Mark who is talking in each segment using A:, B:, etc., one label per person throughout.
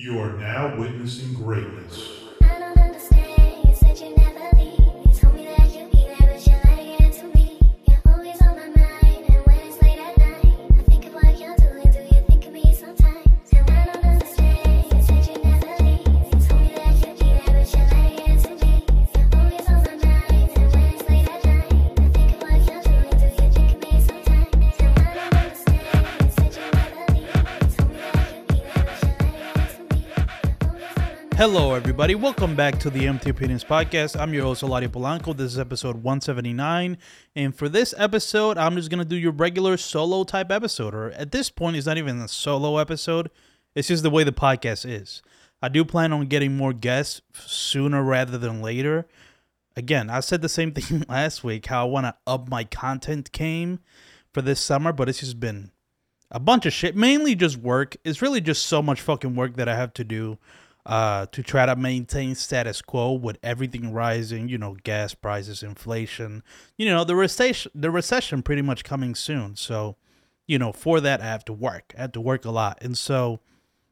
A: You are now witnessing greatness.
B: Hello, everybody. Welcome back to the Empty Opinions Podcast. I'm your host, Eladio Polanco. This is episode 179. And for this episode, I'm just going to do your regular solo type episode. Or at this point, it's not even a solo episode, it's just the way the podcast is. I do plan on getting more guests sooner rather than later. Again, I said the same thing last week how I want to up my content game for this summer, but it's just been a bunch of shit, mainly just work. It's really just so much fucking work that I have to do uh, to try to maintain status quo with everything rising, you know, gas prices, inflation, you know, the recession, the recession pretty much coming soon. So, you know, for that I have to work. I have to work a lot, and so,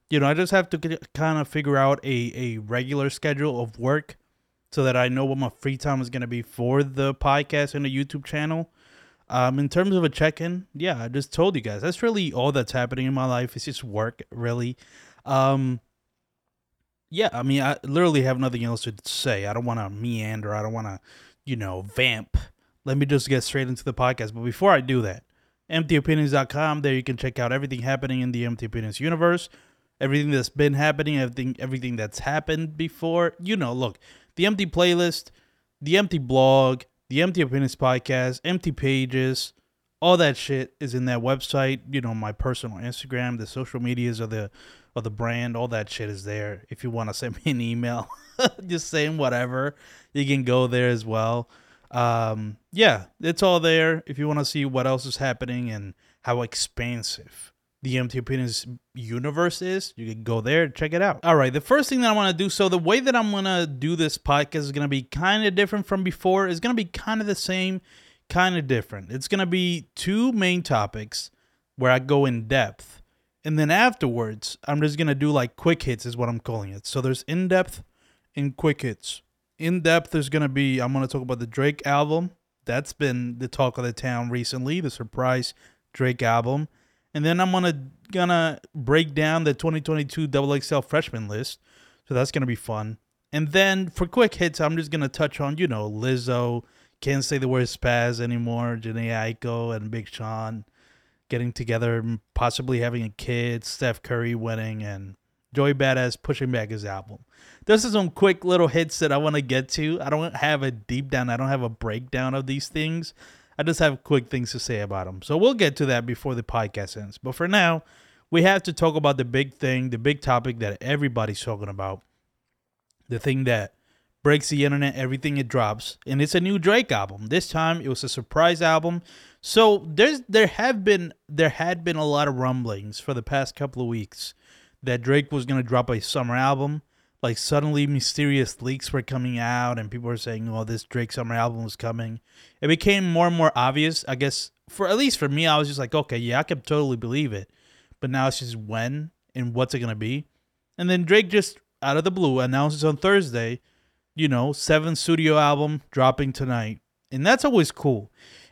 B: you know, I just have to get, kind of figure out a a regular schedule of work so that I know what my free time is going to be for the podcast and the YouTube channel. Um, in terms of a check-in, yeah, I just told you guys that's really all that's happening in my life. It's just work, really. Um, yeah, I mean, I literally have nothing else to say. I don't want to meander. I don't want to, you know, vamp. Let me just get straight into the podcast. But before I do that, emptyopinions.com. There you can check out everything happening in the Empty Opinions universe, everything that's been happening, everything, everything that's happened before. You know, look, the Empty playlist, the Empty blog, the Empty Opinions podcast, Empty pages, all that shit is in that website. You know, my personal Instagram, the social medias of the of the brand, all that shit is there. If you want to send me an email, just saying whatever, you can go there as well. Um, yeah, it's all there. If you want to see what else is happening and how expansive the Empty Opinions universe is, you can go there and check it out. All right, the first thing that I want to do, so the way that I'm going to do this podcast is going to be kind of different from before. It's going to be kind of the same, kind of different. It's going to be two main topics where I go in depth. And then afterwards, I'm just going to do like quick hits, is what I'm calling it. So there's in depth and quick hits. In depth, is going to be, I'm going to talk about the Drake album. That's been the talk of the town recently, the surprise Drake album. And then I'm gonna gonna break down the 2022 Double XL freshman list, so that's gonna be fun. And then for quick hits, I'm just gonna touch on you know Lizzo, can't say the word spaz anymore, Jhene Aiko and Big Sean getting together, possibly having a kid, Steph Curry winning, and Joey Bada$$ pushing back his album. This is some quick little hits that I want to get to. I don't have a deep down, I don't have a breakdown of these things. I just have quick things to say about them. So we'll get to that before the podcast ends. But for now, we have to talk about the big thing, the big topic that everybody's talking about. The thing that breaks the internet, everything it drops. And it's a new Drake album. This time it was a surprise album. So there's there have been there had been a lot of rumblings for the past couple of weeks that Drake was gonna drop a summer album. Like suddenly mysterious leaks were coming out and people were saying, Oh, this Drake summer album was coming. It became more and more obvious, I guess for at least for me, I was just like, Okay, yeah, I can totally believe it. But now it's just when and what's it gonna be? And then Drake just out of the blue announces on Thursday, you know, seventh studio album dropping tonight. And that's always cool.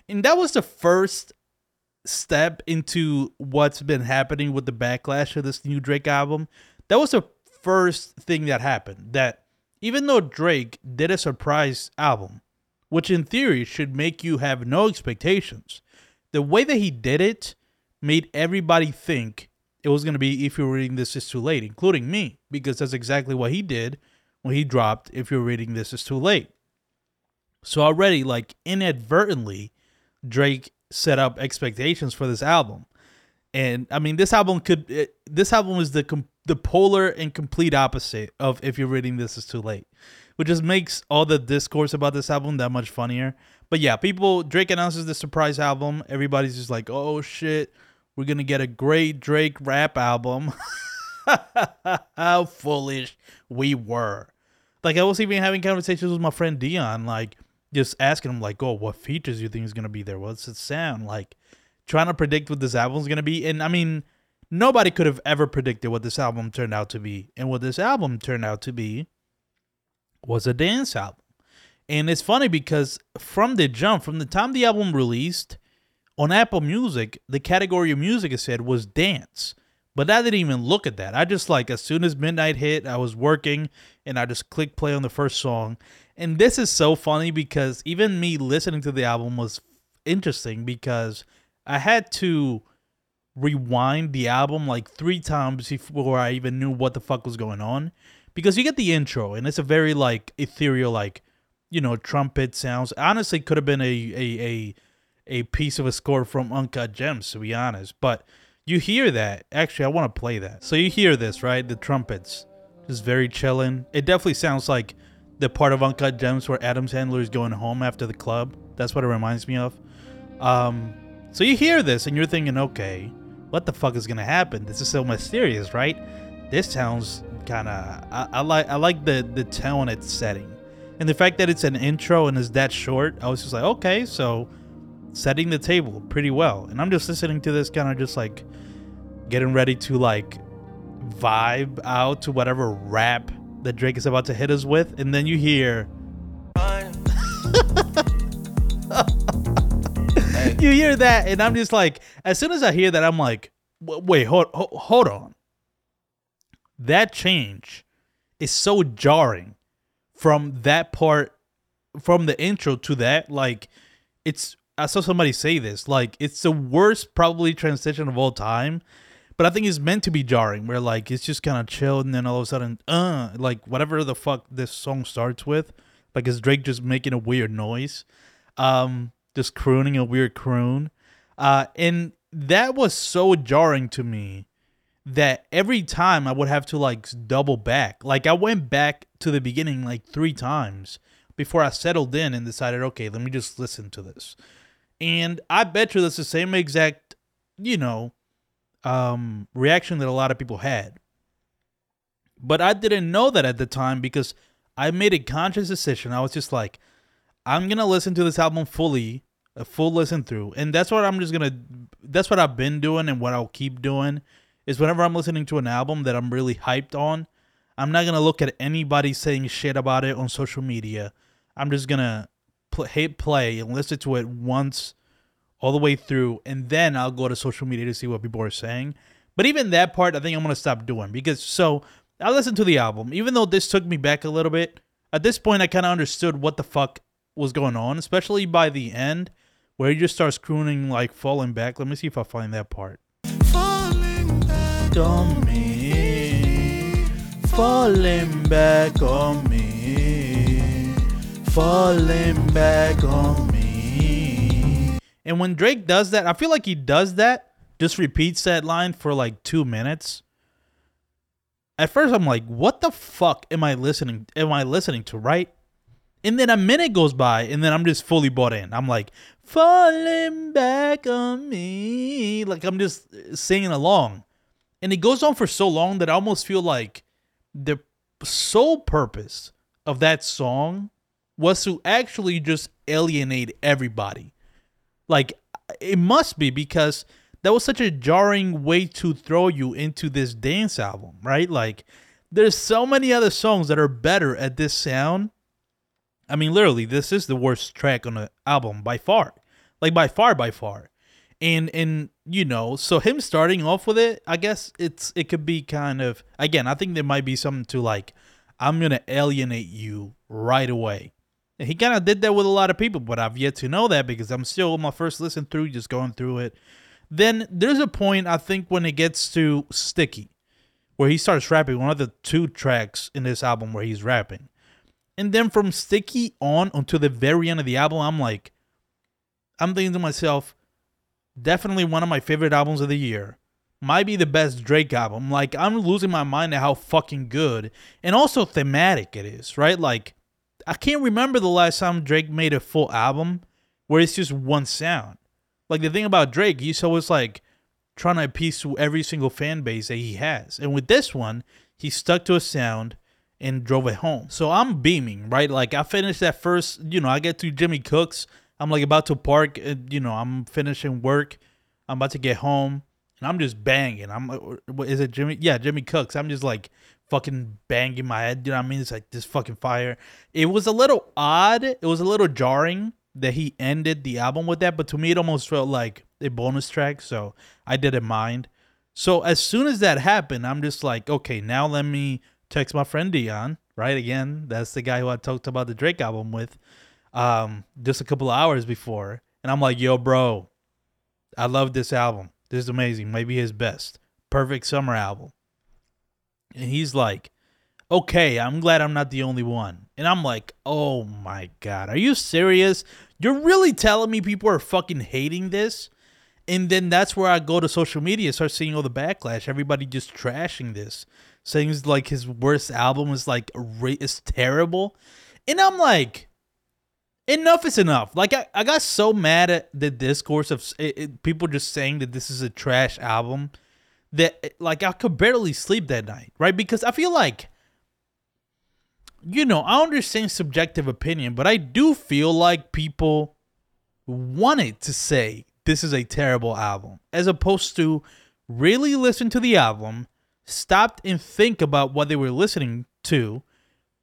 B: And that was the first step into what's been happening with the backlash of this new Drake album. That was the first thing that happened. That even though Drake did a surprise album, which in theory should make you have no expectations, the way that he did it made everybody think it was going to be if you're reading this is too late, including me, because that's exactly what he did when he dropped if you're reading this is too late. So already, like inadvertently, Drake set up expectations for this album. And I mean, this album could it, this album is the com- the polar and complete opposite of if you're reading this is too late, which just makes all the discourse about this album that much funnier. But yeah, people Drake announces the surprise album. Everybody's just like, "Oh shit, we're gonna get a great Drake rap album." How foolish we were! Like I was even having conversations with my friend Dion, like just asking him like, "Oh, what features do you think is gonna be there? What's it sound like?" Trying to predict what this album's gonna be, and I mean, nobody could have ever predicted what this album turned out to be. And what this album turned out to be was a dance album. And it's funny because from the jump, from the time the album released on Apple Music, the category of music it said was dance. But I didn't even look at that. I just like as soon as midnight hit, I was working and I just clicked play on the first song. And this is so funny because even me listening to the album was interesting because I had to rewind the album like three times before I even knew what the fuck was going on. Because you get the intro and it's a very like ethereal, like, you know, trumpet sounds. Honestly, could have been a a a a piece of a score from Uncut Gems, to be honest. But you hear that. Actually, I want to play that. So you hear this, right? The trumpets. Just very chilling. It definitely sounds like the part of Uncut Gems where Adam Sandler is going home after the club. That's what it reminds me of. Um, so you hear this and you're thinking, okay, what the fuck is gonna happen? This is so mysterious, right? This sounds kind of. I, I like. I like the the tone it's setting, and the fact that it's an intro and is that short. I was just like, okay, so setting the table pretty well. And I'm just listening to this, kind of just like getting ready to like vibe out to whatever rap that Drake is about to hit us with, and then you hear. you hear that, and I'm just like, as soon as I hear that, I'm like, wait, hold, hold, on. That change is so jarring from that part, from the intro to that. Like, it's, I saw somebody say this, like, it's the worst, probably, transition of all time. But I think it's meant to be jarring, where like it's just kind of chill, and then all of a sudden, uh, like whatever the fuck this song starts with, like is Drake just making a weird noise, um, just crooning a weird croon, uh, and that was so jarring to me that every time I would have to like double back. Like I went back to the beginning like three times before I settled in and decided, okay, let me just listen to this. And I bet you that's the same exact, you know, um, reaction that a lot of people had. But I didn't know that at the time because I made a conscious decision. I was just like, I'm gonna listen to this album fully, a full listen through, and that's what I'm just gonna. That's what I've been doing, and what I'll keep doing is whenever I'm listening to an album that I'm really hyped on, I'm not gonna look at anybody saying shit about it on social media. I'm just gonna pl- hit play and listen to it once all the way through, and then I'll go to social media to see what people are saying. But even that part, I think I'm gonna stop doing because so I listened to the album, even though this took me back a little bit. At this point, I kind of understood what the fuck was going on, especially by the end where he just starts crooning like falling back. Let me see if I find that part. Falling back on me, falling back on me, falling back on me. And when Drake does that, I feel like he does that, just repeats that line for like two minutes. At first, I'm like, "What the fuck am I listening? Am I listening to?" Right? And then a minute goes by, and then I'm just fully bought in. I'm like, "Falling back on me," like I'm just singing along, and it goes on for so long that I almost feel like the sole purpose of that song was to actually just alienate everybody. Like it must be because that was such a jarring way to throw you into this dance album, right? Like there's so many other songs that are better at this sound. I mean, literally, this is the worst track on the album by far. Like by far, by far. And and you know, so him starting off with it, I guess it's it could be kind of again, I think there might be something to like, I'm gonna alienate you right away. And he kind of did that with a lot of people, but I've yet to know that because I'm still on my first listen through, just going through it. Then there's a point I think when it gets to Sticky, where he starts rapping, one of the two tracks in this album where he's rapping. And then from Sticky on until the very end of the album, I'm like, I'm thinking to myself, definitely one of my favorite albums of the year. Might be the best Drake album. Like, I'm losing my mind at how fucking good and also thematic it is, right? Like, I can't remember the last time Drake made a full album where it's just one sound. Like the thing about Drake, he's always like trying to appease to every single fan base that he has. And with this one, he stuck to a sound and drove it home. So I'm beaming, right? Like I finished that first, you know, I get to Jimmy Cooks. I'm like about to park, uh, you know, I'm finishing work. I'm about to get home. and I'm just banging. I'm uh, what is it Jimmy? Yeah, Jimmy Cooks. I'm just like fucking banging my head. You know what I mean? It's like this fucking fire. It was a little odd. It was a little jarring that he ended the album with that, but to me it almost felt like a bonus track, so I didn't mind. So as soon as that happened, I'm just like, okay, now let me text my friend Dion, right? Again, that's the guy who I talked about the Drake album with, um, just a couple hours before. And I'm like, yo, bro, I love this album. This is amazing. Maybe his best. Perfect summer album. And he's like, okay, I'm glad I'm not the only one. And I'm like, oh my God, are you serious? You're really telling me people are fucking hating this? And then that's where I go to social media, start seeing all the backlash. Everybody just trashing this, saying it's like his worst album is like is terrible. And I'm like, enough is enough. Like I, I got so mad at the discourse of it, it- people just saying that this is a trash album that like I could barely sleep that night, right? Because I feel like you know, I understand subjective opinion, but I do feel like people wanted to say this is a terrible album as opposed to really listen to the album, stopped and think about what they were listening to,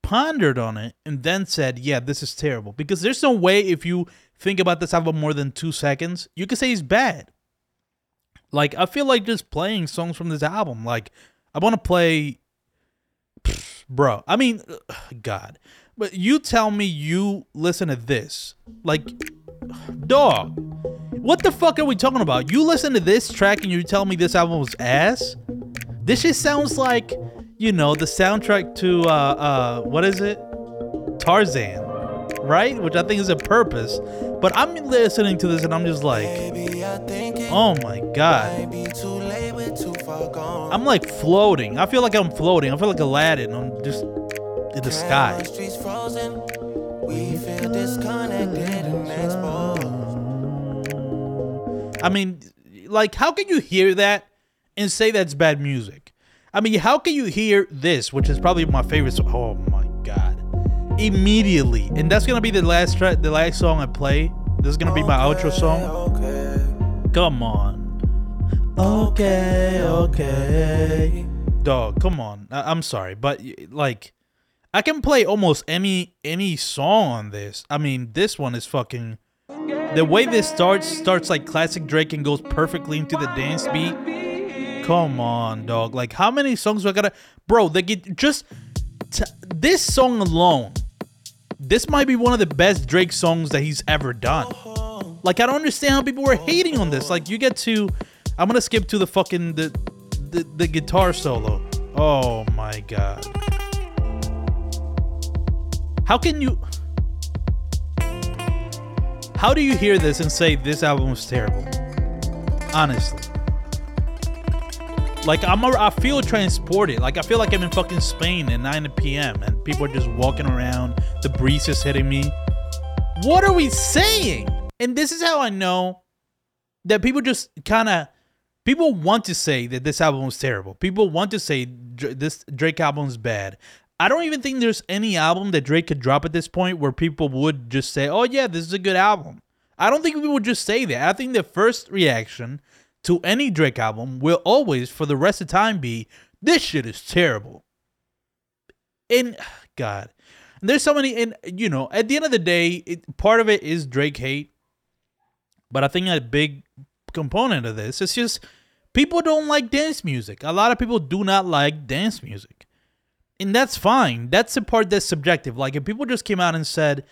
B: pondered on it, and then said, Yeah, this is terrible. Because there's no way if you think about this album more than two seconds, you can say it's bad. Like, I feel like just playing songs from this album. Like, I want to play bro. I mean, ugh, God. But you tell me you listen to this. Like, dog. What the fuck are we talking about? You listen to this track and you tell me this album was ass? This just sounds like, you know, the soundtrack to, uh, uh, what is it? Tarzan, right? Which I think is a purpose. But I'm listening to this and I'm just like, oh my God. I'm like floating. I feel like I'm floating. I feel like Aladdin. I'm just in the sky.
C: Streets frozen. We feel disconnected and exposed.
B: I mean, like, how can you hear that and say that's bad music? I mean, how can you hear this, which is probably my favorite song? Oh my god! Immediately, and that's gonna be the last track, the last song I play. This is gonna be my outro song.
C: Okay.
B: Come on. Okay, okay. Dog, come on. I- I'm sorry, but like, I can play almost any any song on this. I mean, this one is fucking. The way this starts starts like classic Drake and goes perfectly into the dance beat. Come on, dog. Like, how many songs do I gotta, bro? They get just t- this song alone. This might be one of the best Drake songs that he's ever done. Like, I don't understand how people were hating on this. Like, you get to, I'm gonna skip to the fucking the the, the guitar solo. Oh my god. How can you? How do you hear this and say this album was terrible? Honestly. Like I'm, a, I feel transported. Like I feel like I'm in fucking Spain at 9 p.m. and people are just walking around. The breeze is hitting me. What are we saying? And this is how I know that people just kind of people want to say that this album was terrible. People want to say this Drake album is bad. I don't even think there's any album that Drake could drop at this point where people would just say, "Oh yeah, this is a good album." I don't think people would just say that. I think the first reaction to any Drake album will always, for the rest of time, be, "This shit is terrible." And God, there's so many. And you know, at the end of the day, it, part of it is Drake hate, but I think a big component of this is just people don't like dance music. A lot of people do not like dance music. And that's fine. That's the part that's subjective. Like if people just came out and said,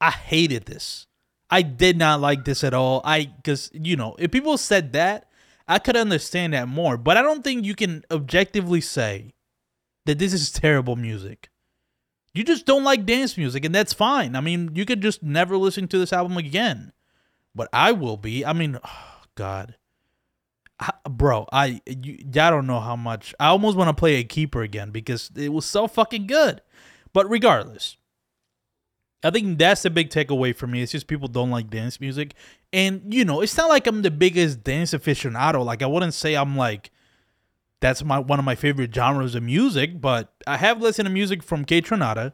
B: I hated this. I did not like this at all. I cuz you know, if people said that, I could understand that more. But I don't think you can objectively say that this is terrible music. You just don't like dance music and that's fine. I mean, you could just never listen to this album again. But I will be. I mean, oh, God. I, bro, I you, I don't know how much. I almost want to play a keeper again because it was so fucking good. But regardless, I think that's the big takeaway for me. It's just people don't like dance music, and you know, it's not like I'm the biggest dance aficionado. Like I wouldn't say I'm like that's my one of my favorite genres of music, but I have listened to music from Kaytranada,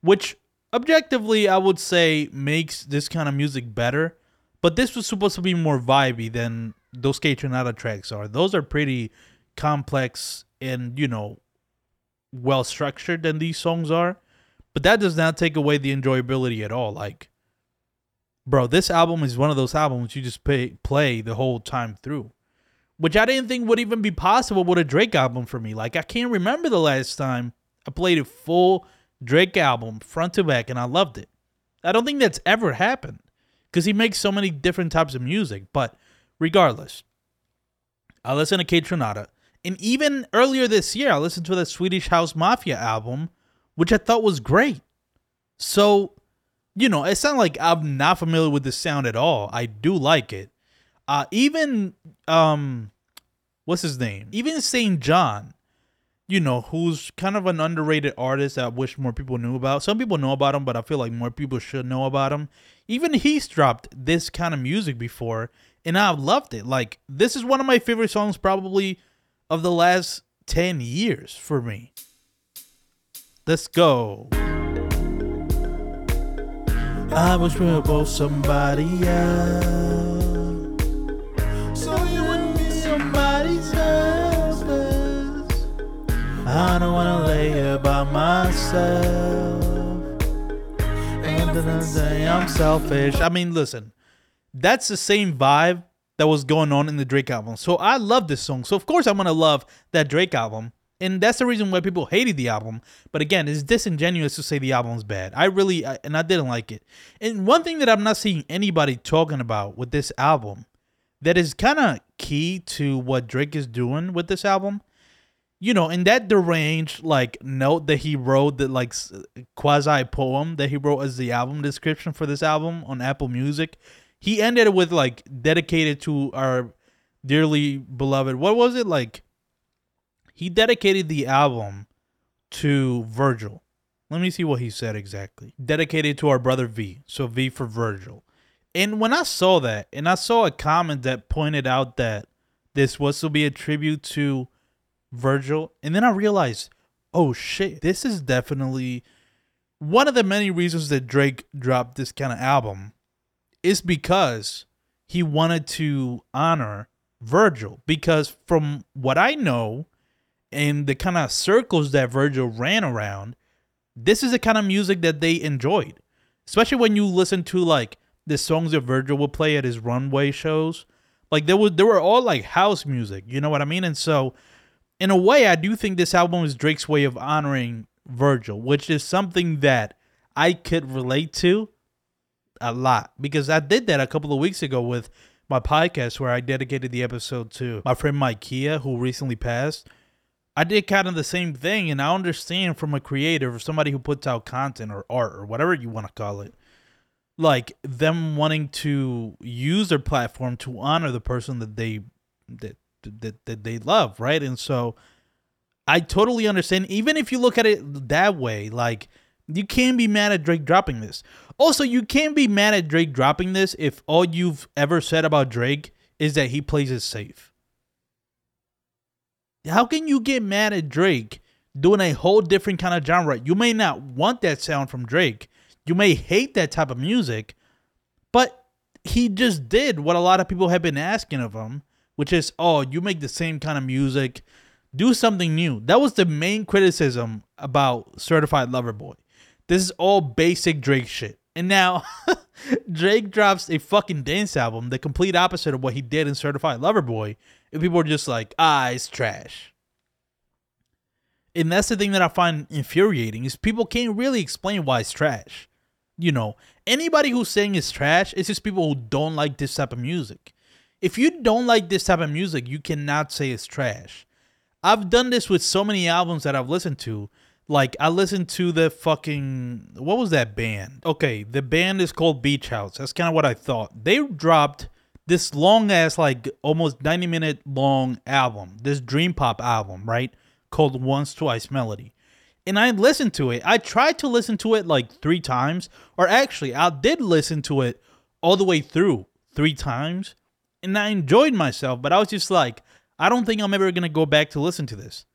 B: which objectively I would say makes this kind of music better. But this was supposed to be more vibey than those Kaytranada tracks are. Those are pretty complex and you know well structured than these songs are. But that does not take away the enjoyability at all. Like, bro, this album is one of those albums you just pay, play the whole time through, which I didn't think would even be possible with a Drake album for me. Like, I can't remember the last time I played a full Drake album front to back and I loved it. I don't think that's ever happened because he makes so many different types of music. But regardless, I listened to Kaytranada. And even earlier this year, I listened to the Swedish House Mafia album, which I thought was great. So, you know, it's not like I'm not familiar with the sound at all. I do like it. Uh, even, um, what's his name? Even St. John, you know, who's kind of an underrated artist that I wish more people knew about. Some people know about him, but I feel like more people should know about him. Even he's dropped this kind of music before, and I've loved it. Like, this is one of my favorite songs, probably of the last 10 years for me. Let's go. I we were both somebody else. So you wouldn't be somebody's husband. I don't wanna lay here by myself. And then I say I'm selfish. I mean, listen, that's the same vibe that was going on in the Drake album. So I love this song. So of course I'm gonna love that Drake album. And that's the reason why people hated the album. But again, it's disingenuous to say the album's bad. I really I, and I didn't like it. And one thing that I'm not seeing anybody talking about with this album that is kind of key to what Drake is doing with this album, you know, in that deranged like note that he wrote, that like quasi poem that he wrote as the album description for this album on Apple Music, he ended it with like dedicated to our dearly beloved. What was it like? He dedicated the album to Virgil. Let me see what he said exactly. Dedicated to our brother V. So V for Virgil. And when I saw that, and I saw a comment that pointed out that this was to be a tribute to Virgil, and then I realized, oh shit, this is definitely one of the many reasons that Drake dropped this kind of album is because he wanted to honor Virgil. Because from what I know, in the kind of circles that Virgil ran around, this is the kind of music that they enjoyed. Especially when you listen to like the songs that Virgil would play at his runway shows. Like there was they were all like house music, you know what I mean? And so in a way I do think this album is Drake's way of honoring Virgil, which is something that I could relate to a lot because I did that a couple of weeks ago with my podcast where I dedicated the episode to my friend Mike Kia, who recently passed. I did kind of the same thing, and I understand from a creator, or somebody who puts out content or art or whatever you want to call it, like them wanting to use their platform to honor the person that they that that, that they love, right? And so I totally understand. Even if you look at it that way, like you can't be mad at Drake dropping this. Also, you can't be mad at Drake dropping this if all you've ever said about Drake is that he plays it safe. How can you get mad at Drake doing a whole different kind of genre? You may not want that sound from Drake. You may hate that type of music, but he just did what a lot of people have been asking of him, which is, oh, you make the same kind of music, do something new. That was the main criticism about Certified Lover Boy. This is all basic Drake shit. And now Drake drops a fucking dance album, the complete opposite of what he did in Certified Lover Boy. And people are just like, ah, it's trash. And that's the thing that I find infuriating is people can't really explain why it's trash. You know, anybody who's saying it's trash, it's just people who don't like this type of music. If you don't like this type of music, you cannot say it's trash. I've done this with so many albums that I've listened to. Like I listened to the fucking what was that band? Okay, the band is called Beach House. That's kind of what I thought. They dropped this long ass like almost 90 minute long album. This dream pop album, right? Called Once Twice Melody. And I listened to it. I tried to listen to it like 3 times or actually I did listen to it all the way through 3 times and I enjoyed myself, but I was just like I don't think I'm ever to go back to listen to this.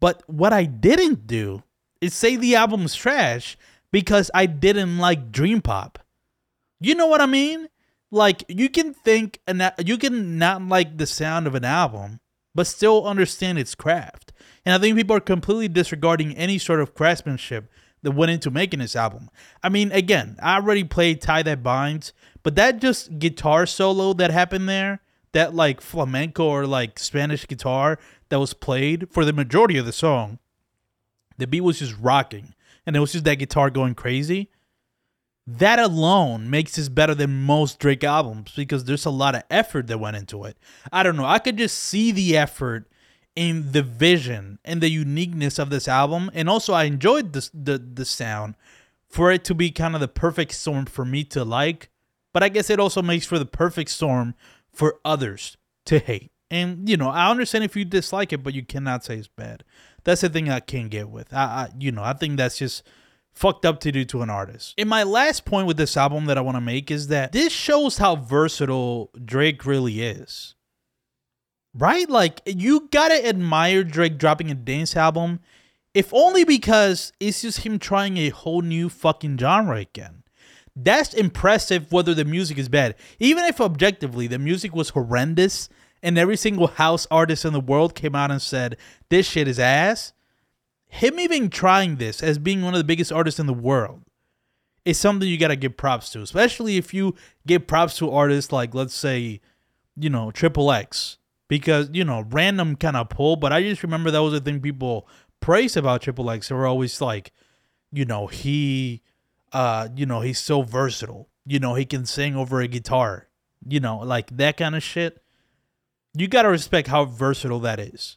B: But what I didn't do is say the album's trash because I didn't like Dream Pop. You know what I mean? Like you can think and you can not like the sound of an album, but still understand its craft. And I think people are completely disregarding any sort of craftsmanship that went into making this album. I mean, again, I already played Tie That Binds, but that just guitar solo that happened there, that like flamenco or like Spanish guitar that was played for the majority of the song, the beat was just rocking. And it was just that guitar going crazy. That alone makes this better than most Drake albums because there's a lot of effort that went into it. I don't know. I could just see the effort in the vision and the uniqueness of this album. And also I enjoyed the the sound for it to be kind of the perfect storm for me to like. But I guess it also makes for the perfect storm for others to hate. And you know, I understand if you dislike it, but you cannot say it's bad. That's the thing I can't get with. I, I you know, I think that's just fucked up to do to an artist. And my last point with this album that I want to make is that this shows how versatile Drake really is. Right? Like you gotta admire Drake dropping a dance album, if only because it's just him trying a whole new fucking genre again. That's impressive whether the music is bad. Even if objectively the music was horrendous and every single house artist in the world came out and said, This shit is ass him even trying this as being one of the biggest artists in the world is something you gotta give props to, especially if you give props to artists like, let's say, you know, Triple X, because you know, random kind of pull. But I just remember that was the thing people praise about Triple X. They were always like, you know, he, uh, you know, he's so versatile. You know, he can sing over a guitar. You know, like that kind of shit. You gotta respect how versatile that is.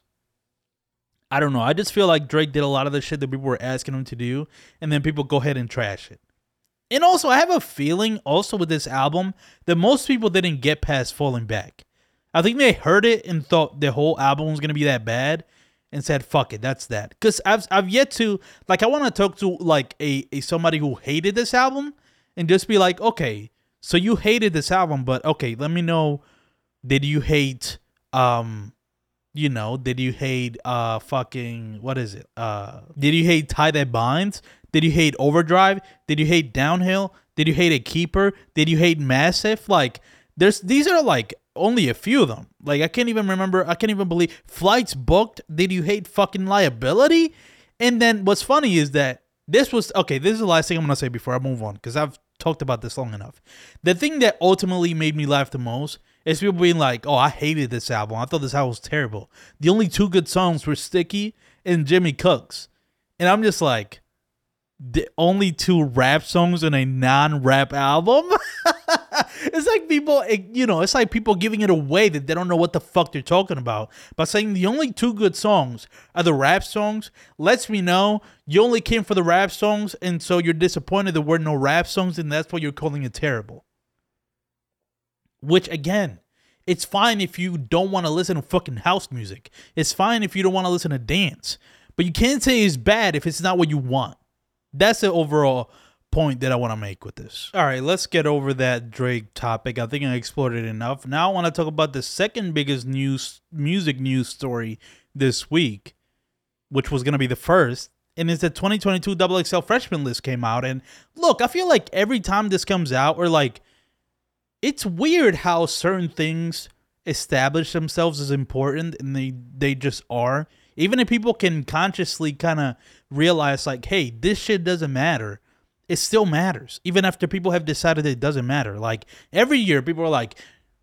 B: I don't know. I just feel like Drake did a lot of the shit that people were asking him to do, and then people go ahead and trash it. And also, I have a feeling also with this album that most people didn't get past Falling Back. I think they heard it and thought the whole album was gonna be that bad, and said, "Fuck it, that's that." Because I've I've yet to like I want to talk to like a, a somebody who hated this album and just be like, okay, so you hated this album, but okay, let me know. Did you hate um you know, did you hate uh fucking what is it? Uh did you hate Tie That Binds? Did you hate Overdrive? Did you hate Downhill? Did you hate a keeper? Did you hate Massive? Like there's these are like only a few of them. Like I can't even remember I can't even believe flights booked. Did you hate fucking liability? And then what's funny is that this was okay, this is the last thing I'm gonna say before I move on, because I've talked about this long enough. The thing that ultimately made me laugh the most is people being like, "Oh, I hated this album. I thought this album was terrible." The only two good songs were "Sticky" and "Jimmy Cooks," and I'm just like, the only two rap songs in a non-rap album. it's like people, eh, you know, it's like people giving it away that they don't know what the fuck they're talking about. By saying the only two good songs are the rap songs, lets me know you only came for the rap songs, and so you're disappointed there were no rap songs, and that's why you're calling it terrible. Which again, it's fine if you don't want to listen to fucking house music. It's fine if you don't want to listen to dance. But you can't say it's bad if it's not what you want. That's the overall point that I want to make with this. All right, let's get over that Drake topic. I think I explored it enough. Now I want to talk about the second biggest news music news story this week, which was going to be the first. And it's the 2022 XXL freshman list came out. And look, I feel like every time this comes out, or like it's weird how certain things establish themselves as important and they they just are. Even if people can consciously kind of realize like hey this shit doesn't matter it still matters. Even after people have decided it doesn't matter. Like every year people are like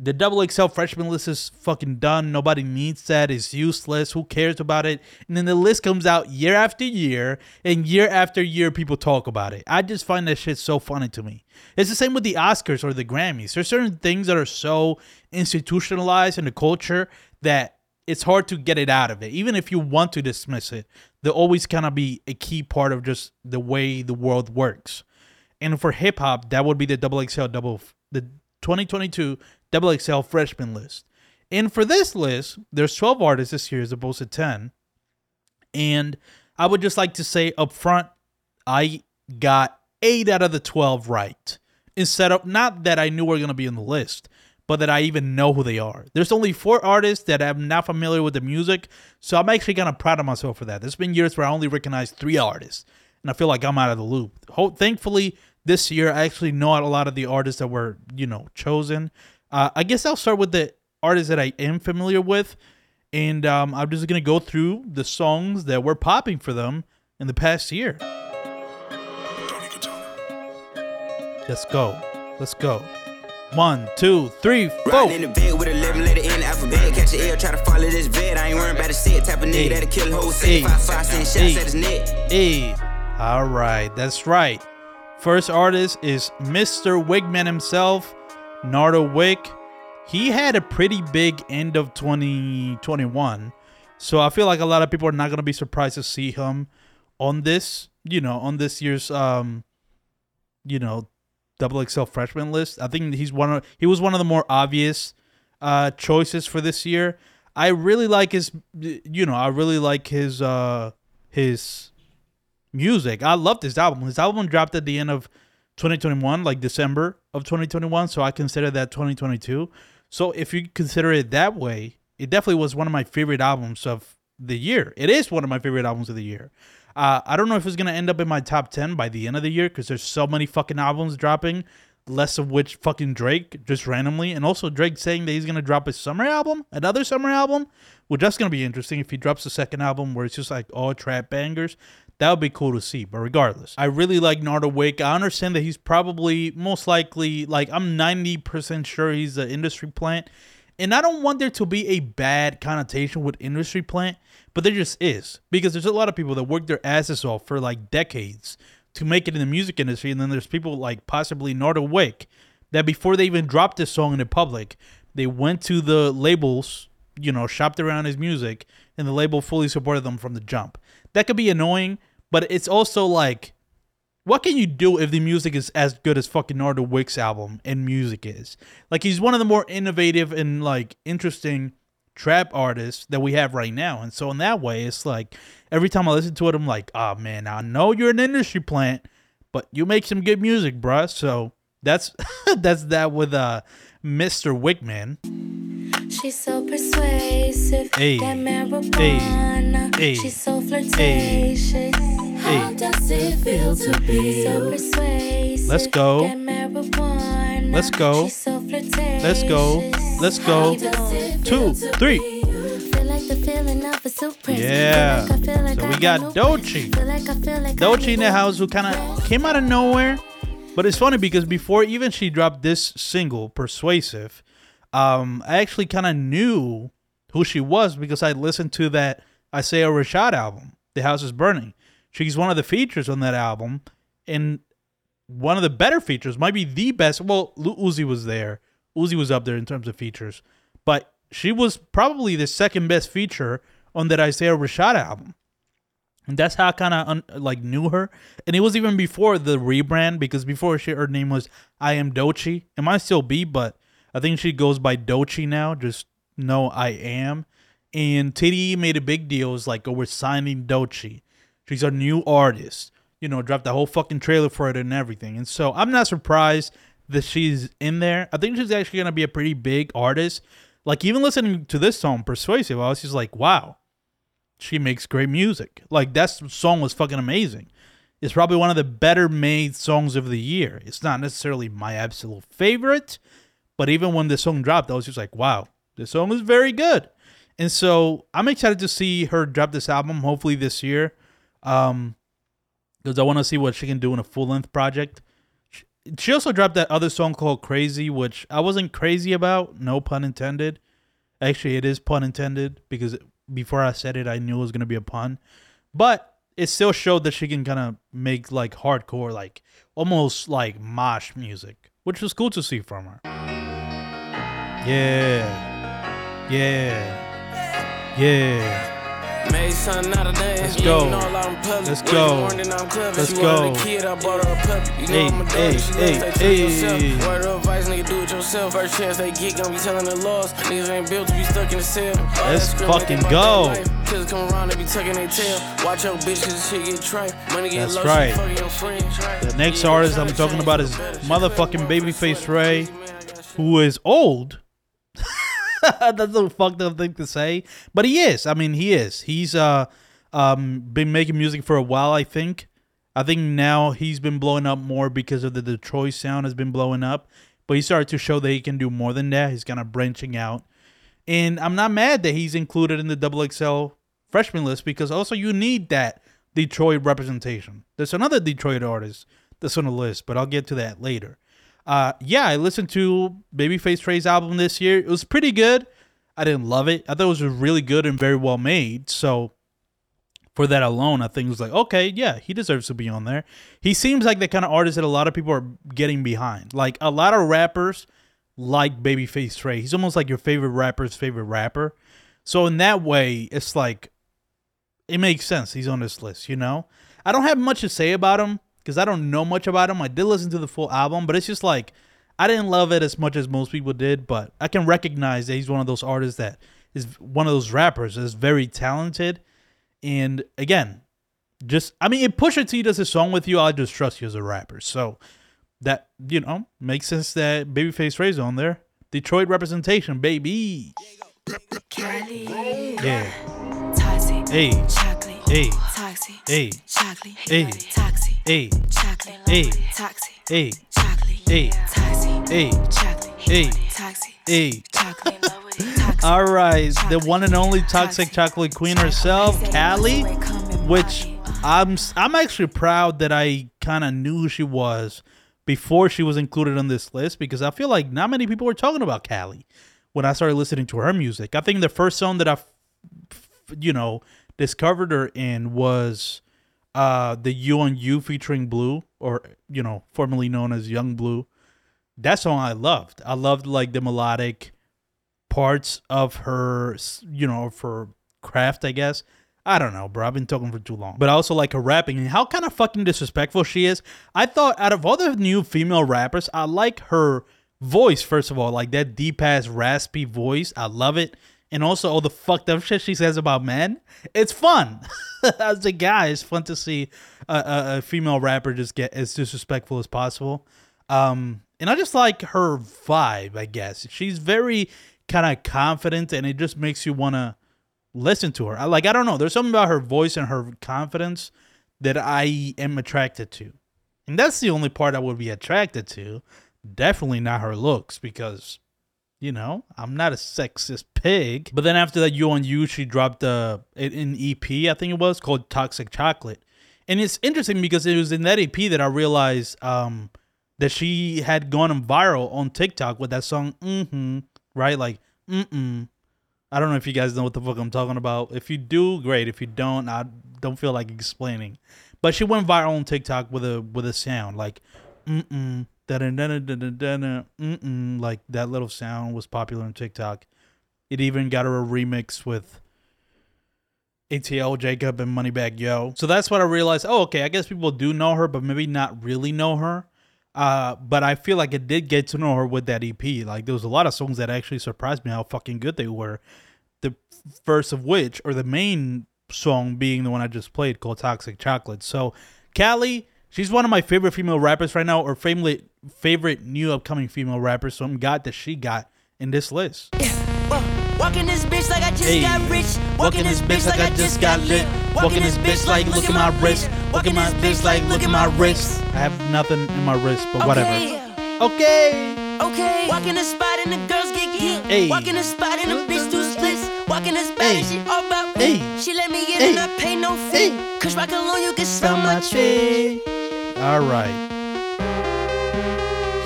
B: the double XL freshman list is fucking done. Nobody needs that. It's useless. Who cares about it? And then the list comes out year after year, and year after year, people talk about it. I just find that shit so funny to me. It's the same with the Oscars or the Grammys. There's certain things that are so institutionalized in the culture that it's hard to get it out of it. Even if you want to dismiss it, they'll always kind of be a key part of just the way the world works. And for hip hop, that would be the double XL double the 2022 double XL freshman list. And for this list, there's 12 artists this year as opposed to 10. And I would just like to say up front, I got eight out of the 12 right. Instead of not that I knew were going to be in the list, but that I even know who they are. There's only four artists that I'm not familiar with the music, so I'm actually kind of proud of myself for that. There's been years where I only recognize three artists, and I feel like I'm out of the loop. Thankfully, this year. I actually know a lot of the artists that were, you know, chosen. Uh, I guess I'll start with the artists that I am familiar with, and um, I'm just gonna go through the songs that were popping for them in the past year. Let's go. Let's go. One, two, three,
D: Riding in
B: four.
D: the bed with a 11 letter in the alphabet. Catch the L, try to follow this vet. I ain't worrying about the shit. Type of nigga that'll kill a whole
B: Hey.
D: set. Five, five, send shots at his neck.
B: Hey. All right, that's right. First artist is Mr. Wigman himself, Nardo Wick. He had a pretty big end of 2021. So I feel like a lot of people are not going to be surprised to see him on this, you know, on this year's um you know, double XL freshman list. I think he's one of he was one of the more obvious uh choices for this year. I really like his you know, I really like his uh his music. I love this album. His album dropped at the end of 2021, like December of 2021, so I consider that 2022. So if you consider it that way, it definitely was one of my favorite albums of the year. It is one of my favorite albums of the year. Uh, I don't know if it's gonna end up in my top 10 by the end of the year because there's so many fucking albums dropping, less of which fucking Drake just randomly, and also Drake saying that he's gonna drop a summer album, another summer album, which that's gonna be interesting if he drops a second album where it's just like all trap bangers. That would be cool to see. But regardless, I really like Nardo. I understand that he's probably most likely like I'm 90% sure he's an industry plant. And I don't want there to be a bad connotation with industry plant, but there just is. Because there's a lot of people that work their asses off for like decades to make it in the music industry. And then there's people like possibly Nardo Wick that before they even dropped this song in the public, they went to the labels, you know, shopped around his music, and the label fully supported them from the jump. That could be annoying, but it's also like, what can you do if the music is as good as fucking Nardo Wick's album and music is? Like he's one of the more innovative and like interesting trap artists that we have right now. And so in that way, it's like every time I listen to it, I'm like, oh man, I know you're an industry plant, but you make some good music, bruh. So that's that's that with uh Mr. Wickman.
E: She's so persuasive.
B: Hey.
E: That marijuana.
B: Hey.
E: She's so flirtatious. How does it feel to be so persuasive?
B: Let's go. Let's go.
E: She's so.
B: Let's go. Let's go.
E: How does it
B: Two, three.
E: be? Feel like the feeling of a super
B: Yeah.
E: Feel like I feel like
B: So we
E: got
B: got
E: no
B: Doechii.
E: Feel like I feel like I
B: Doechii
E: need
B: in the house who kind of came out of nowhere. But it's funny because before even she dropped this single, Persuasive, um, I actually kind of knew who she was because I listened to that Isaiah Rashad album, The House is Burning. She's one of the features on that album, and one of the better features, might be the best. Well, Uzi was there. Uzi was up there in terms of features, but she was probably the second best feature on that Isaiah Rashad album. And that's how I kind of un- like knew her. And it was even before the rebrand because before she her name was I am Doechii. It might still be, but I think she goes by Doechii now. Just know I am. And TDE made a big deal. It was like, oh, we're signing Doechii. She's our new artist. You know, dropped the whole fucking trailer for it and everything. And so I'm not surprised that she's in there. I think she's actually gonna be a pretty big artist. Like even listening to this song, Persuasive, I was just like, wow she makes great music. Like that song was fucking amazing. It's probably one of the better made songs of the year. It's not necessarily my absolute favorite, but even when the song dropped, I was just like, wow, this song is very good. And so I'm excited to see her drop this album, hopefully this year, um, because I want to see what she can do in a full length project. She- also dropped that other song called Crazy, which I wasn't crazy about, no pun intended. Actually, it is pun intended because before I said it, I knew it was gonna be a pun, but it still showed that she can kind of make like hardcore, like almost like mosh music, which was cool to see from her. Yeah, yeah, yeah.
D: Made something out of days.
B: Let's go.
D: Let's
B: go. Let's go.
D: Kid, I bought her a puppy. You know
B: Hey,
D: I'm a dog,
B: hey,
D: she
B: hey,
D: loves that to yourself.
B: hey.
D: Word of advice, nigga, do it yourself. First chance they get, gonna be telling the laws. Niggas ain't built to be stuck in the cell.
B: Let's fucking go.
D: about their life. Killers come around, they be tucking their tail. Watch your bitch, cause shit get tripe. Money get
B: That's
D: low,
B: right.
D: she fucking your friends.
B: The next artist I'm talking about is motherfucking Babyface Ray, who is old. That's a fucked up thing to say, but he is. I mean, he is. He's uh um been making music for a while, I think. I think now he's been blowing up more because of the Detroit sound has been blowing up. But he started to show that he can do more than that. He's kind of branching out. And I'm not mad that he's included in the double XL freshman list because also you need that Detroit representation. There's another Detroit artist that's on the list, but I'll get to that later. Uh, yeah, I listened to Babyface Ray's album this year. It was pretty good. I didn't love it. I thought it was really good and very well made. So for that alone, I think it was like, okay, yeah, he deserves to be on there. He seems like the kind of artist that a lot of people are getting behind. Like a lot of rappers like Babyface Trey. He's almost like your favorite rapper's favorite rapper. So in that way, it's like it makes sense. He's on this list, you know? I don't have much to say about him because I don't know much about him. I did listen to the full album, but it's just like I didn't love it as much as most people did, but I can recognize that he's one of those artists that is one of those rappers that is very talented. And again, just I mean, if Pusha T does a song with you, I just trust you as a rapper. So that you know makes sense that Babyface Ray's on there. Detroit representation, baby. Yeah. Hey. Hey. Hey. Hey. Hey.
E: Chocolate.
B: Hey.
E: Toxic.
B: Hey.
E: Chocolate.
B: Hey.
E: Toxic.
B: Hey.
E: Chocolate.
B: Hey.
E: Toxic.
B: Hey.
E: Chocolate. Love with it. Toxic.
B: All right, the one and only toxic chocolate queen herself, Kali, which I'm I'm actually proud that I kind of knew who she was before she was included on this list because I feel like not many people were talking about Kali when I started listening to her music. I think the first song that I, you know, discovered her in was uh the You on You featuring Blue, or you know, formerly known as Young Blue. That song I loved. I loved like the melodic parts of her, you know, her craft, I guess. I don't know, bro. I've been talking for too long. But I also like her rapping and how kind of fucking disrespectful she is. I thought out of all the new female rappers, I like her voice, first of all. Like that deep ass, raspy voice. I love it. And also all the fucked up shit she says about men. It's fun. As a guy, it's fun to see a, a, a female rapper just get as disrespectful as possible. Um, and I just like her vibe, I guess. She's very kind of confident and it just makes you want to listen to her. I like I don't know, there's something about her voice and her confidence that I am attracted to. And that's the only part I would be attracted to. Definitely not her looks because you know, I'm not a sexist pig. But then after that you on you she dropped uh, an EP, I think it was called Toxic Chocolate. And it's interesting because it was in that EP that I realized um that she had gone viral on TikTok with that song mm-hmm, right? Like mm-mm. I don't know if you guys know what the fuck I'm talking about. If you do, great. If you don't, I don't feel like explaining. But she went viral on TikTok with a with a sound like mm-mm. Like that little sound was popular on TikTok. It even got her a remix with ATL Jacob and Moneybag Yo. So that's what I realized. Oh, okay. I guess people do know her, but maybe not really know her. Uh, but I feel like I did get to know her with that EP. Like there was a lot of songs that actually surprised me how fucking good they were. The first of which, or the main song being the one I just played called Toxic Chocolate. So Kali, she's one of my favorite female rappers right now, or favorite favorite new upcoming female rappers. I'm glad that she got in this list.
F: Walking this bitch like I just
B: Hey.
F: got rich.
B: Walking this bitch like I just got lit. Walking this bitch like look at my wrist. Walking my bitch like look at my wrist. I have nothing in my wrist, but whatever. Okay.
F: Okay. Walking the spot and the girls get geek.
B: Hey.
F: Walking the spot and the bitch do splits. Walking the spot
B: Hey.
F: and she all about
B: Hey.
F: me. She let me in
B: Hey.
F: and I pay no fee.
B: Hey.
F: Cause rock alone you can smell my tree.
B: All right.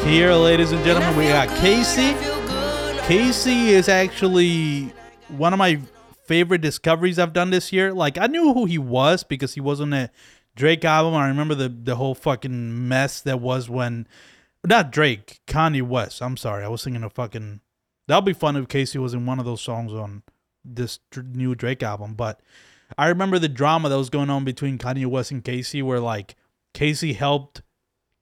B: Here, ladies and gentlemen, we got KayCyy. KayCyy is actually one of my favorite discoveries I've done this year. Like I knew who he was because he was on the Drake album. I remember the the whole fucking mess that was when not Drake, Kanye West. I'm sorry, I was thinking of fucking. That'll be fun if KayCyy was in one of those songs on this new Drake album. But I remember the drama that was going on between Kanye West and KayCyy, where like KayCyy helped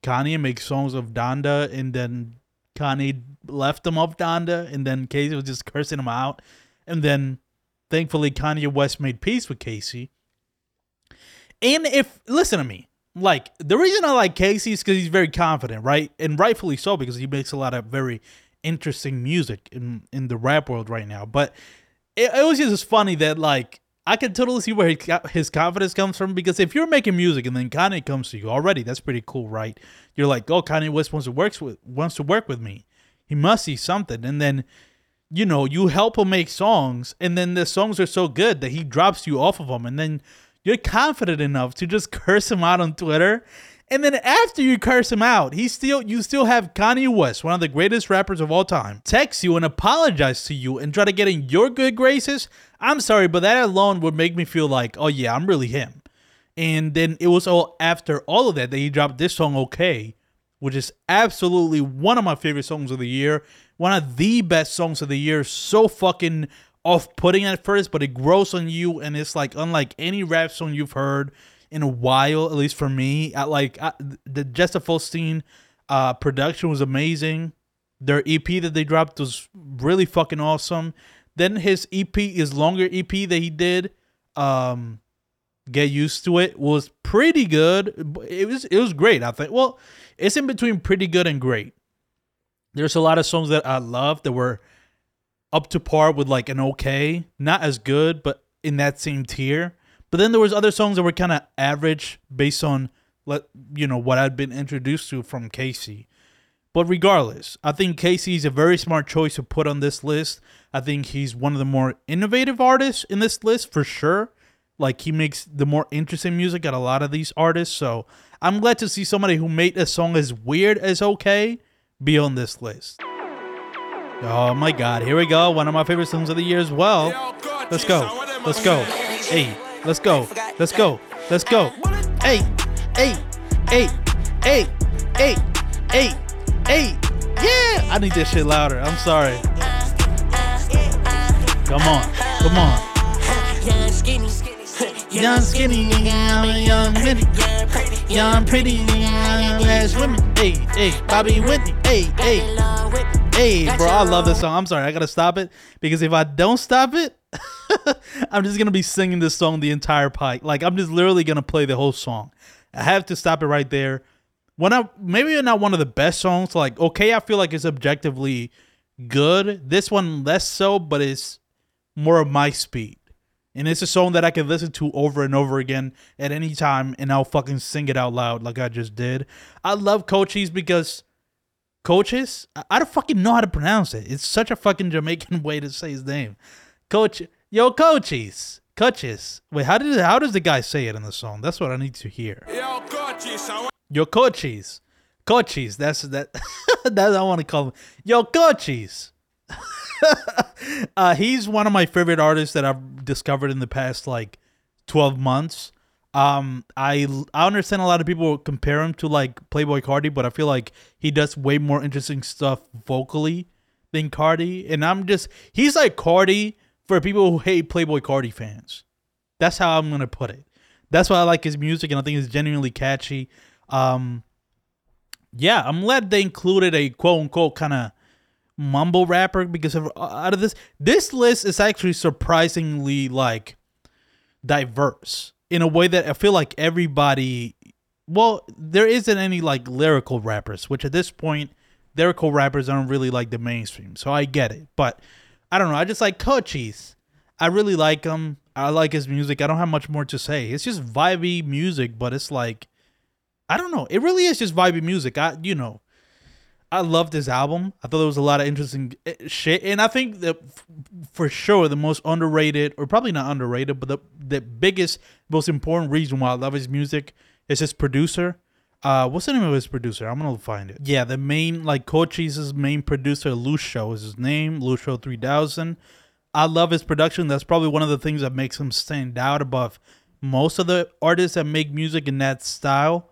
B: Kanye make songs of Donda, and then Kanye left him off Donda, and then KayCyy was just cursing him out. And then thankfully Kanye West made peace with KayCyy. And if listen to me, like the reason I like KayCyy is because he's very confident, right? And rightfully so, because he makes a lot of very interesting music in in the rap world right now. But it, it was just funny that like I can totally see where his confidence comes from because if you're making music and then Kanye comes to you already, that's pretty cool, right? You're like, oh, Kanye West wants to work with wants to work with me. He must see something, and then you know you help him make songs, and then the songs are so good that he drops you off of them, and then you're confident enough to just curse him out on Twitter. And then after you curse him out, he still you still have Kanye West, one of the greatest rappers of all time, text you and apologize to you and try to get in your good graces. I'm sorry, but that alone would make me feel like, oh yeah, I'm really him. And then it was all after all of that that he dropped this song, Okay, which is absolutely one of my favorite songs of the year. One of the best songs of the year. So fucking off putting at first, but it grows on you and it's like unlike any rap song you've heard in a while, at least for me. I, like I, the Gesaffelstein uh, production was amazing. Their EP that they dropped was really fucking awesome. Then his EP, his longer EP that he did, um, get used to it was pretty good. It was it was great. I think. Well, it's in between pretty good and great. There's a lot of songs that I love that were up to par with like an okay, not as good, but in that same tier. But then there was other songs that were kind of average based on let you know what I'd been introduced to from KayCyy. But regardless, I think KayCyy is a very smart choice to put on this list. I think he's one of the more innovative artists in this list for sure. Like he makes the more interesting music at a lot of these artists. So I'm glad to see somebody who made a song as weird as okay be on this list. Oh my god, here we go. One of my favorite songs of the year as well. Let's go. Let's go. Hey, let's go. Let's go. Let's go. Hey, hey, hey, hey, hey, hey, hey. Yeah, I need this shit louder. I'm sorry. Come on. Come on.
F: Young skinny,
B: Young skinny nigga, I'm a young pretty, young pretty young ass women. Hey, hey, Bobby Whitney. Hey, hey, hey, bro, I love this song. I'm sorry, I gotta stop it because if I don't stop it, I'm just gonna be singing this song the entire pike. Like I'm just literally gonna play the whole song. I have to stop it right there. When I maybe not one of the best songs. Like okay, I feel like it's objectively good. This one less so, but it's more of my speed. And it's a song that I can listen to over and over again at any time, and I'll fucking sing it out loud like I just did. I love Cochise because Coaches, I, don't fucking know how to pronounce it. It's such a fucking Jamaican way to say his name. Coach, yo, Coaches, Coaches. Wait, how did how does the guy say it in the song? That's what I need to hear. Yo, Coaches, Your coaches. Coaches. That's that. that's I want to call him. Your Coaches. uh, he's one of my favorite artists that I've discovered in the past like 12 months. Um, I I understand a lot of people compare him to like Playboi Carti, but I feel like he does way more interesting stuff vocally than Carti. And I'm just he's like Carti for people who hate Playboi Carti fans. That's how I'm gonna put it. That's why I like his music, and I think it's genuinely catchy. Um, yeah, I'm glad they included a quote unquote kind of mumble rapper because of, out of this this list is actually surprisingly like diverse in a way that I feel like everybody well there isn't any like lyrical rappers which at this point lyrical rappers aren't really like the mainstream so I get it but I don't know I just like Cochise. I really like him I like his music I don't have much more to say it's just vibey music but it's like I don't know it really is just vibey music I you know I love this album. I thought there was a lot of interesting eh, shit, and I think that for sure the most underrated, or probably not underrated, but the the biggest, most important reason why I love his music is his producer. Uh, what's the name of his producer? I'm gonna find it. Yeah, the main like Cochise's main producer, Lucio is his name, Lucio three thousand. I love his production. That's probably one of the things that makes him stand out above most of the artists that make music in that style.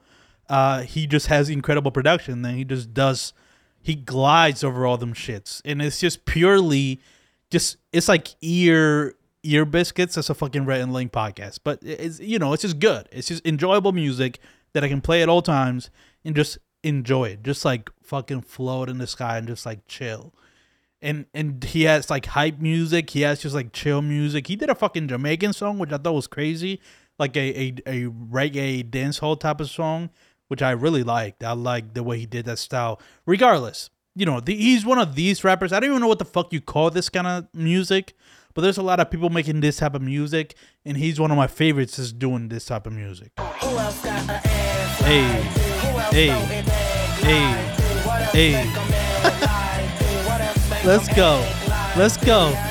B: Uh, he just has incredible production. Then he just does he glides over all them shits. And it's just purely just it's like ear ear biscuits. That's a fucking Rhett and Link podcast. But it's you know it's just good. It's just enjoyable music that i can play at all times and just enjoy it. Just like fucking float in the sky and just like chill. And and he has like hype music. He has just like chill music. He did a fucking jamaican song which i thought was crazy. Like a a, a reggae dancehall type of song which I really liked. I like the way he did that style. Regardless, you know, the, he's one of these rappers. I don't even know what the fuck you call this kind of music, but there's a lot of people making this type of music, and he's one of my favorites is doing this type of music. Hey, hey, hey, hey. Let's go. Let's go.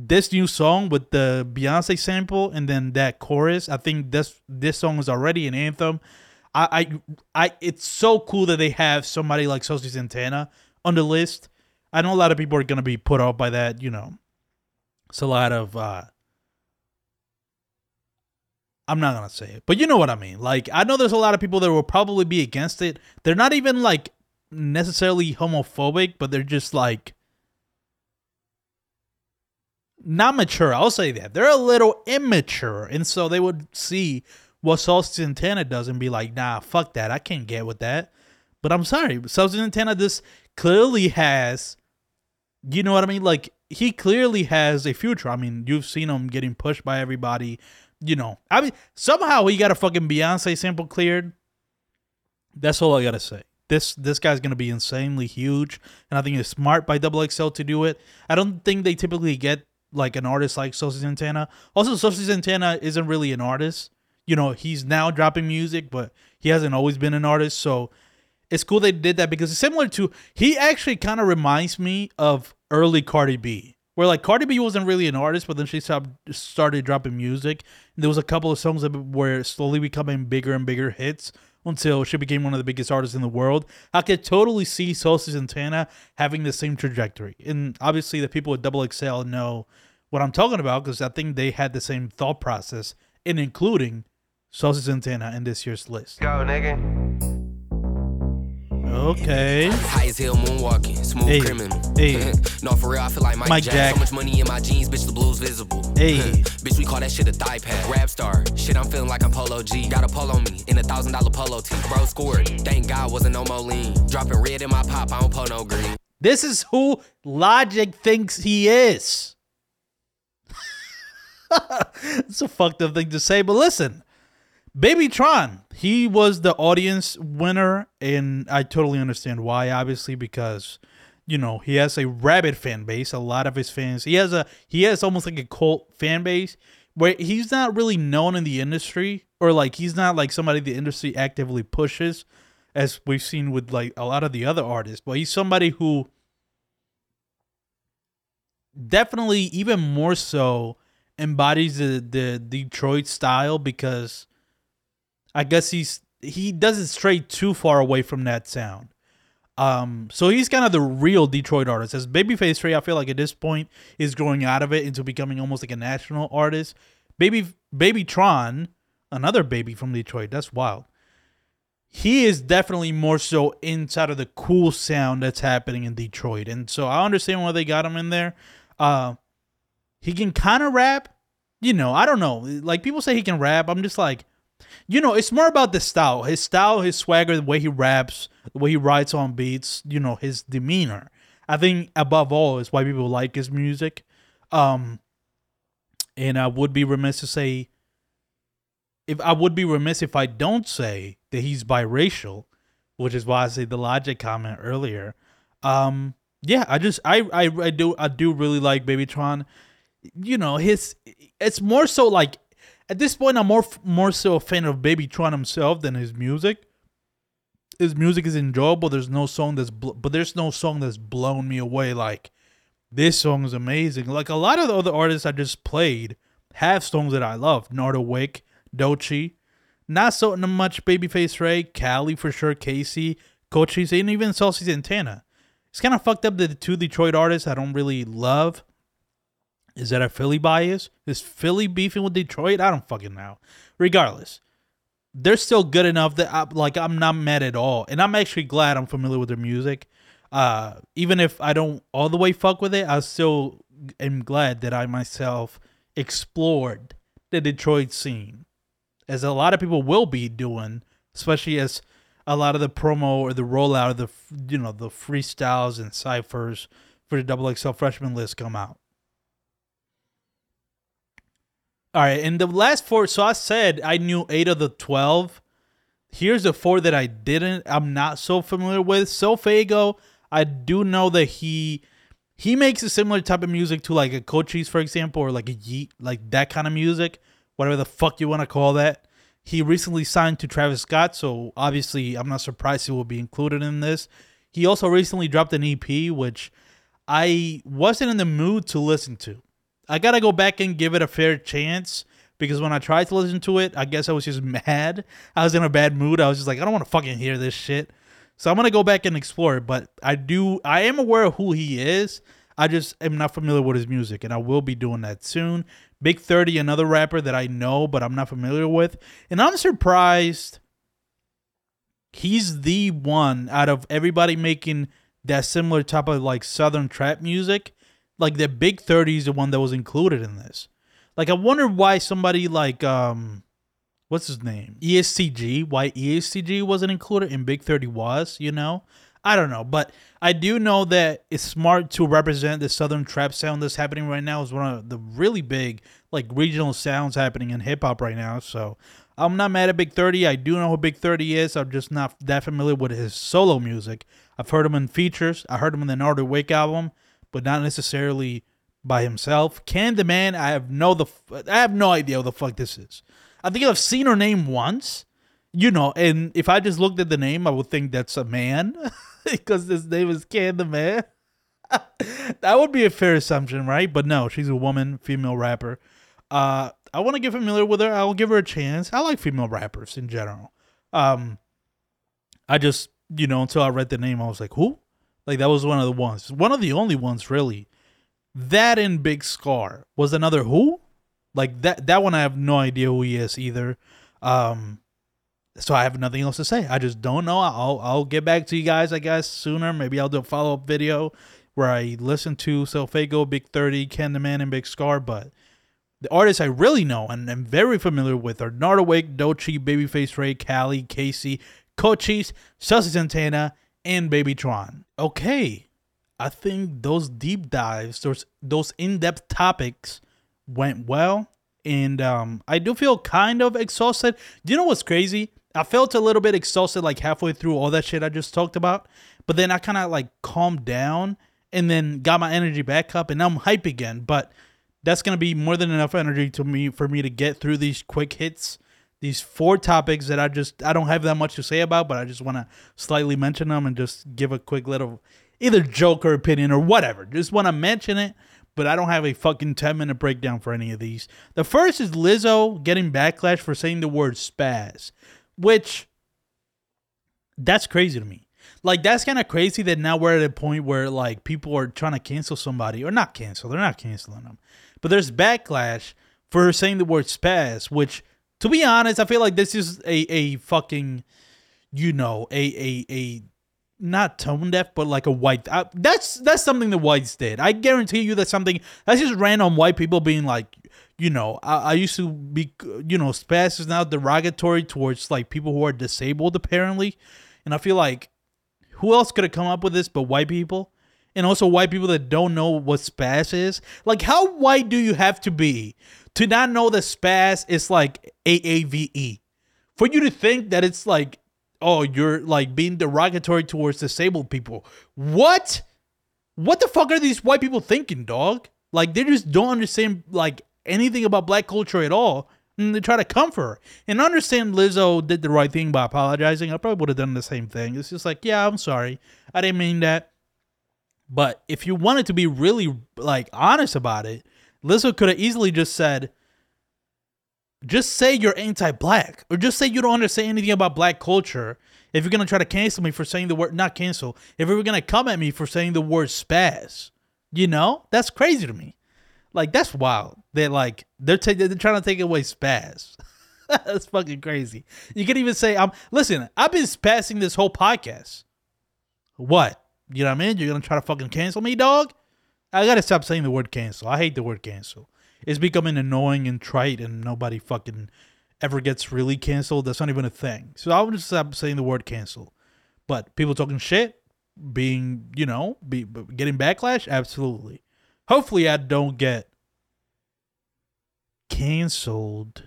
B: this new song with the Beyonce sample and then that chorus, I think this this song is already an anthem. I I, I it's so cool that they have somebody like Saucy Santana on the list. I know a lot of people are gonna be put off by that, you know. It's a lot of uh I'm not gonna say it, but you know what I mean. Like I know there's a lot of people that will probably be against it. They're not even like necessarily homophobic, but they're just like not mature. I'll say that. They're a little immature. And so they would see what Saucy Santana does and be like, nah, fuck that. I can't get with that. But I'm sorry. Saucy Santana this clearly has you know what I mean? Like he clearly has a future. I mean, you've seen him getting pushed by everybody. You know, I mean, somehow he got a fucking Beyonce sample cleared. That's all I gotta say. This this guy's gonna be insanely huge, and I think it's smart by Double XL to do it. I don't think they typically get like an artist like Saucy Santana. Also, Saucy Santana isn't really an artist. You know, he's now dropping music, but he hasn't always been an artist. So it's cool they did that because it's similar to he actually kind of reminds me of early Cardi B, where like Cardi B wasn't really an artist, but then she stopped, started dropping music. And there was a couple of songs that were slowly becoming bigger and bigger hits until she became one of the biggest artists in the world. I could totally see Saucy Santana having the same trajectory, and obviously the people at Double XL know what I'm talking about because I think they had the same thought process in including Saucy Santana in this year's list.
G: Go, nigga.
B: Okay.
D: High as hell moonwalking, smooth
B: Hey,
D: criminal.
B: hey.
D: no, for real, I feel like Mike,
B: Mike
D: Jack.
B: Jack.
D: So much money in my jeans, bitch, the blues visible.
B: Hey.
D: bitch, we call that shit a thigh pad. Rap star, shit, I'm feeling like I'm Polo G. Got a polo me in a thousand dollar polo tee. Bro scored, thank God wasn't no more lean. Dropping red in my pop, I don't pull no green.
B: This is who Logic thinks he is. it's a fucked up thing to say, but listen, Baby Tron, he was the audience winner, and I totally understand why. Obviously, because you know he has a rabid fan base. A lot of his fans, he has a he has almost like a cult fan base where he's not really known in the industry, or like he's not like somebody the industry actively pushes, as we've seen with like a lot of the other artists. But he's somebody who definitely even more so embodies the the Detroit style because I guess he's he doesn't stray too far away from that sound. Um, so he's kind of the real Detroit artist. As Babyface Ray, I feel like at this point is growing out of it into becoming almost like a national artist. Baby Baby Tron, another baby from Detroit. That's wild. He is definitely more so inside of the cool sound that's happening in Detroit, and so I understand why they got him in there. Uh, he can kind of rap, you know. I don't know. Like people say he can rap. I'm just like, you know, it's more about the style, his style, his swagger, the way he raps, the way he writes on beats, you know, his demeanor. I think above all is why people like his music. Um, and I would be remiss to say, if I would be remiss if I don't say that he's biracial, which is why I say the logic comment earlier. Um, yeah, I just I I, I do I do really like Babytron. You know, his it's more so like at this point, I'm more more so a fan of Babytron himself than his music. His music is enjoyable. There's no song that's, bl- but there's no song that's blown me away. Like this song is amazing. Like a lot of the other artists I just played have songs that I love. Nardo Wick, Doechii, not so much Babyface Ray, Kali for sure, KayCyy, Cochise, and even Saucy Santana. It's kind of fucked up that the two Detroit artists I don't really love is that a Philly bias? Is Philly beefing with Detroit? I don't fucking know. Regardless, they're still good enough that I, like I'm not mad at all, and I'm actually glad I'm familiar with their music. Uh, even if I don't all the way fuck with it, I still am glad that I myself explored the Detroit scene, as a lot of people will be doing, especially as a lot of the promo or the rollout of the you know the freestyles and ciphers for the double XL freshman list come out. All right, and the last four. So I said I knew eight of the twelve. Here's the four that I didn't. I'm not so familiar with. SoFaygo, I do know that he he makes a similar type of music to like a Cochise, for example, or like a Yeet, like that kind of music, whatever the fuck you want to call that. He recently signed to Travis Scott, so obviously I'm not surprised he will be included in this. He also recently dropped an EP, which I wasn't in the mood to listen to. I gotta go back and give it a fair chance because when I tried to listen to it, I guess I was just mad. I was in a bad mood. I was just like, I don't want to fucking hear this shit. So I'm gonna go back and explore it. But I do, I am aware of who he is. I just am not familiar with his music, and I will be doing that soon. Big Thirty, another rapper that I know but I'm not familiar with, and I'm surprised he's the one out of everybody making that similar type of like southern trap music. Like the Big 30 is the one that was included in this. Like I wonder why somebody like um what's his name? EST Gee, why EST Gee wasn't included and Big 30 was, you know? I don't know, but I do know that it's smart to represent the southern trap sound that's happening right now. Is one of the really big like regional sounds happening in hip hop right now. So I'm not mad at Big 30. I do know who Big 30 is. I'm just not that familiar with his solo music. I've heard him in features. I heard him in the Nardo Wick album, but not necessarily by himself. Ken the Man? I have no the I have no idea what the fuck this is. I think I've seen her name once, you know, and if I just looked at the name, I would think that's a man because his name is Ken the Man. that would be a fair assumption, right? But no, she's a woman, female rapper. Uh, I want to get familiar with her. I'll give her a chance. I like female rappers in general. Um, I just, you know, until I read the name, I was like, who? Like that was one of the ones, one of the only ones really. That and Big Scarr was another who? Like that that one I have no idea who he is either. Um so I have nothing else to say. I just don't know. I'll I'll get back to you guys I guess sooner. Maybe I'll do a follow-up video where I listen to SoFaygo, Big 30, Ken the Man and Big Scarr, but the artists I really know and am very familiar with are Nardo Wick, Doechii, Babyface Ray, Kali, KayCyy, Cochise, Saucy Santana, and Babytron. Okay, I think those deep dives, those those in-depth topics went well, and um, I do feel kind of exhausted. Do you know what's crazy? I felt a little bit exhausted like halfway through all that shit I just talked about, but then I kind of like calmed down and then got my energy back up, and now I'm hype again. But that's gonna be more than enough energy to me for me to get through these quick hits these four topics that I just I don't have that much to say about, but I just want to slightly mention them and just give a quick little either joke or opinion or whatever. Just want to mention it, but I don't have a fucking 10 minute breakdown for any of these. The first is Lizzo getting backlash for saying the word spaz, which that's crazy to me. Like that's kind of crazy that now we're at a point where like people are trying to cancel somebody or not cancel, they're not canceling them. But there's backlash for saying the word spaz, which to be honest, I feel like this is a a fucking, you know, a a a not tone deaf, but like a white. Uh, that's that's something the whites did. I guarantee you that's something that's just random white people being like, you know, I, I used to be, you know, spaz is now derogatory towards like people who are disabled apparently, and I feel like who else could have come up with this but white people? And also white people that don't know what spaz is. Like, how white do you have to be to not know that spaz is like AAVE? For you to think that it's like, oh, you're like being derogatory towards disabled people. What? What the fuck are these white people thinking, dog? Like, they just don't understand like anything about black culture at all. And they try to comfort her. And understand Lizzo did the right thing by apologizing. I probably would have done the same thing. It's just like, yeah, I'm sorry. I didn't mean that. But if you wanted to be really like honest about it, Lizzo could have easily just said, just say you're anti-black, or just say you don't understand anything about black culture. If you're gonna try to cancel me for saying the word, not cancel. If you're gonna come at me for saying the word spaz, you know that's crazy to me. Like that's wild. They're like they're they're trying to take away spaz. that's fucking crazy. You can even say, "I'm listen." I've been spazzing this whole podcast. What? You know what I mean? You're gonna try to fucking cancel me, dog? I gotta stop saying the word cancel. I hate the word cancel. it's becoming annoying and trite, and nobody fucking ever gets really canceled. That's not even a thing. So I would just stop saying the word cancel. But people talking shit, being you know, be getting backlash, absolutely. Hopefully, I don't get canceled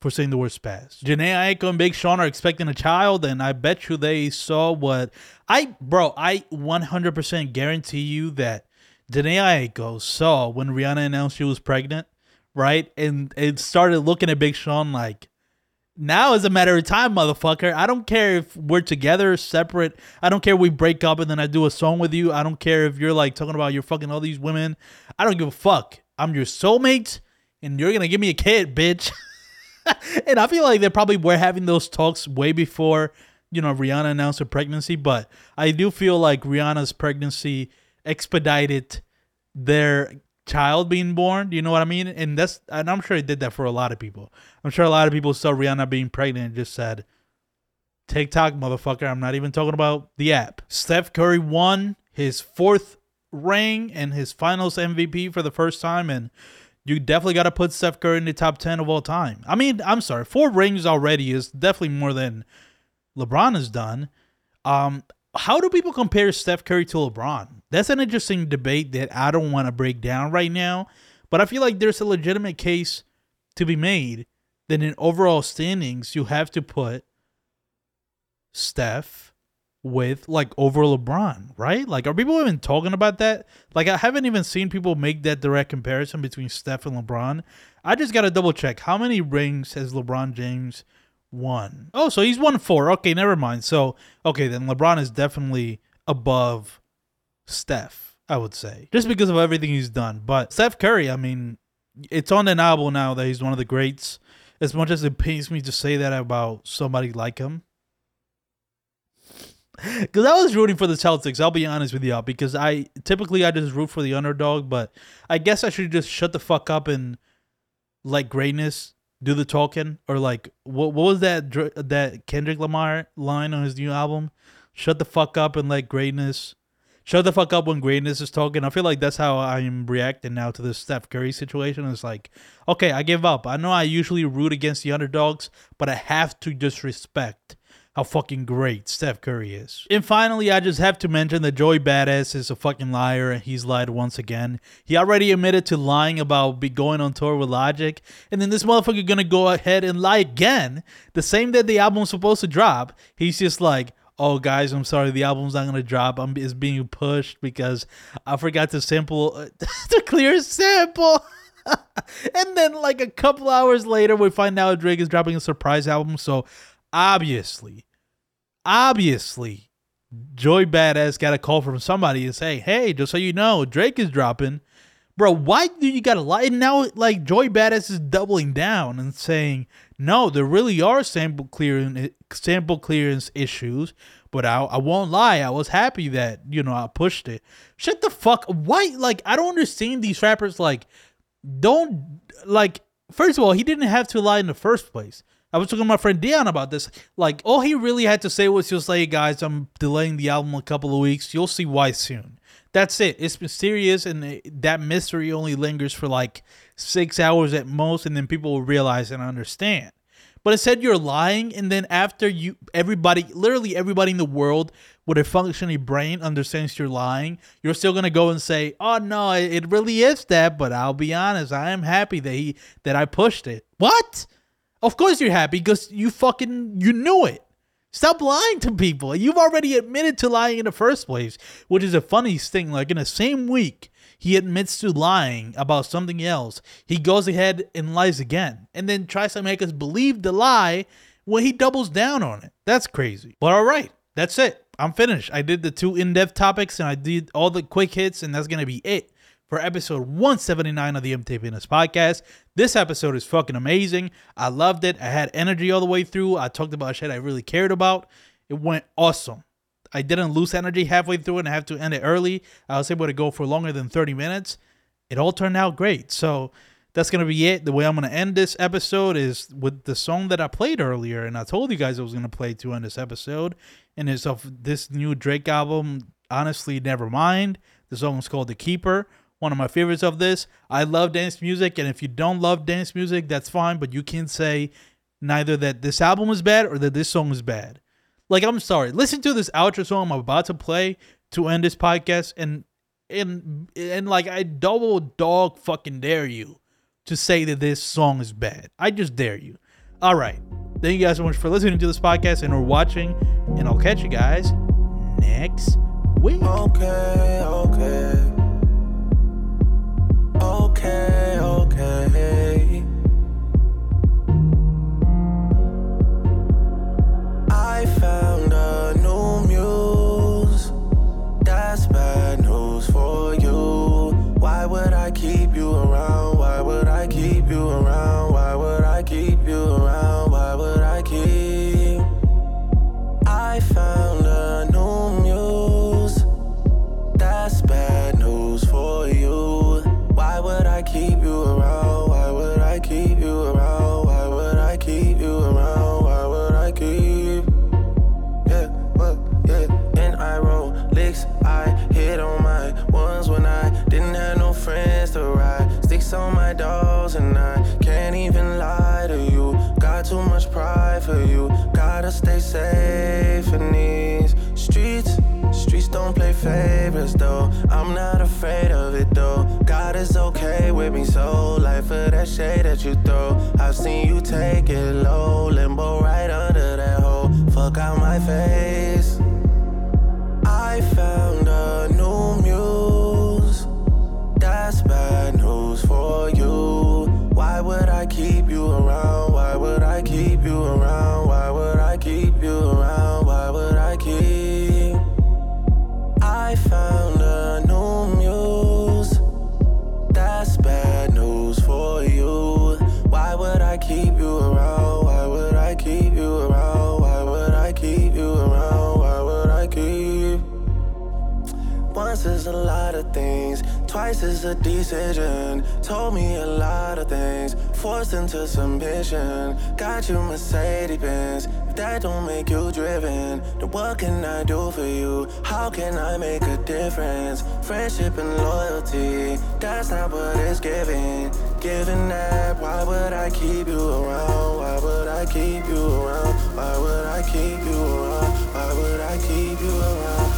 B: for saying the word spaz. Jhene Aiko and Big Sean are expecting a child, and I bet you they saw what I, bro, I 100% guarantee you that Jhene Aiko saw when Rihanna announced she was pregnant, right? And it started looking at Big Sean like, now is a matter of time, motherfucker. I don't care if we're together, separate. I don't care if we break up and then I do a song with you. I don't care if you're like talking about you're fucking all these women. I don't give a fuck. I'm your soulmate, and you're gonna give me a kid, bitch. and I feel like they probably were having those talks way before, you know, Rihanna announced her pregnancy. But I do feel like Rihanna's pregnancy expedited their child being born. You know what I mean? And that's, and I'm sure it did that for a lot of people. I'm sure a lot of people saw Rihanna being pregnant and just said, TikTok, motherfucker. I'm not even talking about the app. Steph Curry won his fourth ring and his finals MVP for the first time. And you definitely got to put Steph Curry in the top 10 of all time. I mean, I'm sorry, four rings already is definitely more than LeBron has done. Um, how do people compare Steph Curry to LeBron? That's an interesting debate that I don't want to break down right now, but I feel like there's a legitimate case to be made that in overall standings, you have to put Steph with like over LeBron, right? Like, are people even talking about that? Like, I haven't even seen people make that direct comparison between Steph and LeBron. I just got to double check how many rings has LeBron James won? Oh, so he's won four. Okay, never mind. So, okay, then LeBron is definitely above Steph, I would say, just because of everything he's done. But Steph Curry, I mean, it's undeniable now that he's one of the greats. As much as it pains me to say that about somebody like him, because I was rooting for the Celtics. I'll be honest with y'all, because I typically I just root for the underdog, but I guess I should just shut the fuck up and like greatness do the talking or like what what was that that Kendrick Lamar line on his new album? Shut the fuck up and let greatness. Shut the fuck up when greatness is talking. I feel like that's how I'm reacting now to this Steph Curry situation. It's like, okay, I give up. I know I usually root against the underdogs, but I have to disrespect how fucking great Steph Curry is. And finally, I just have to mention that Joey Bada$$ is a fucking liar and he's lied once again. He already admitted to lying about be going on tour with Logic, and then this motherfucker gonna go ahead and lie again. The same day the album's supposed to drop. He's just like, oh guys, I'm sorry, the album's not gonna drop. I'm is being pushed because I forgot to sample uh, the clear sample. and then like a couple hours later, we find out Drake is dropping a surprise album. So obviously, obviously, Joey Bada$$ got a call from somebody and say, "Hey, just so you know, Drake is dropping." Bro, why do you gotta lie? And now, like Joey Bada$$ is doubling down and saying, "No, there really are sample clearance sample clearance issues." But I, I won't lie, I was happy that you know I pushed it. Shut the fuck. Why? Like I don't understand these rappers. Like, don't like. First of all, he didn't have to lie in the first place. I was talking to my friend Dion about this. Like, all he really had to say was just like, "Hey guys, I'm delaying the album a couple of weeks. You'll see why soon." That's it. It's mysterious, and it- that mystery only lingers for like six hours at most, and then people will realize and understand. But instead, you're lying, and then after you, everybody, literally everybody in the world with a functioning brain understands you're lying. You're still gonna go and say, "Oh no, it it really is that." But I'll be honest, I am happy that he that I pushed it. What? Of course you're happy because you fucking you knew it. Stop lying to people. You've already admitted to lying in the first place, which is a funny thing. Like in the same week, he admits to lying about something else. He goes ahead and lies again, and then tries to make us believe the lie when he doubles down on it. That's crazy. But all right, that's it. I'm finished. I did the two in-depth topics and I did all the quick hits, and that's gonna be it for episode 179 of the MT Fitness Podcast. This episode is fucking amazing. I loved it. I had energy all the way through. I talked about shit I really cared about. It went awesome. I didn't lose energy halfway through and I have to end it early. I was able to go for longer than 30 minutes. It all turned out great. So that's gonna be it. The way I'm gonna end this episode is with the song that I played earlier, and I told you guys I was gonna play to end this episode, and it's of this new Drake album. Honestly, never mind. The song is called "The Keeper." One of my favorites of this. I love dance music, and if you don't love dance music, that's fine, but you can't say neither that this album is bad or that this song is bad. Like, I'm sorry. Listen to this outro song I'm about to play to end this podcast, and and and like I double dog fucking dare you to say that this song is bad. I just dare you. All right. Thank you guys so much for listening to this podcast and or watching, and I'll catch you guys next week.
C: Okay, okay. Okay, found a new muse. That's bad news for you. Why would I keep you around? Why would I keep you around? Sticks on my dolls and I can't even lie to you. Got too much pride for you. Gotta stay safe in these streets. Streets don't play favorites though. I'm not afraid of it though. God is okay with me, so life for that shade that you throw. I've seen you take it low, limbo right under that hole. Fuck out my face. Why would I keep you around? Why would I keep you around? Why would I keep you around? Why would I keep? I found a new muse. That's bad news for you. Why would I keep you around? Why would I keep you around? Why would I keep you around? Why would I keep? Once is a lot of things, twice is a decision. Told me a lot of things, forced into submission. Got you Mercedes Benz, that don't make you driven, then what can I do for you? How can I make a difference? Friendship and loyalty, that's not what it's giving. Giving that, why would I keep you around? Why would I keep you around? Why would I keep you around? Why would I keep you around?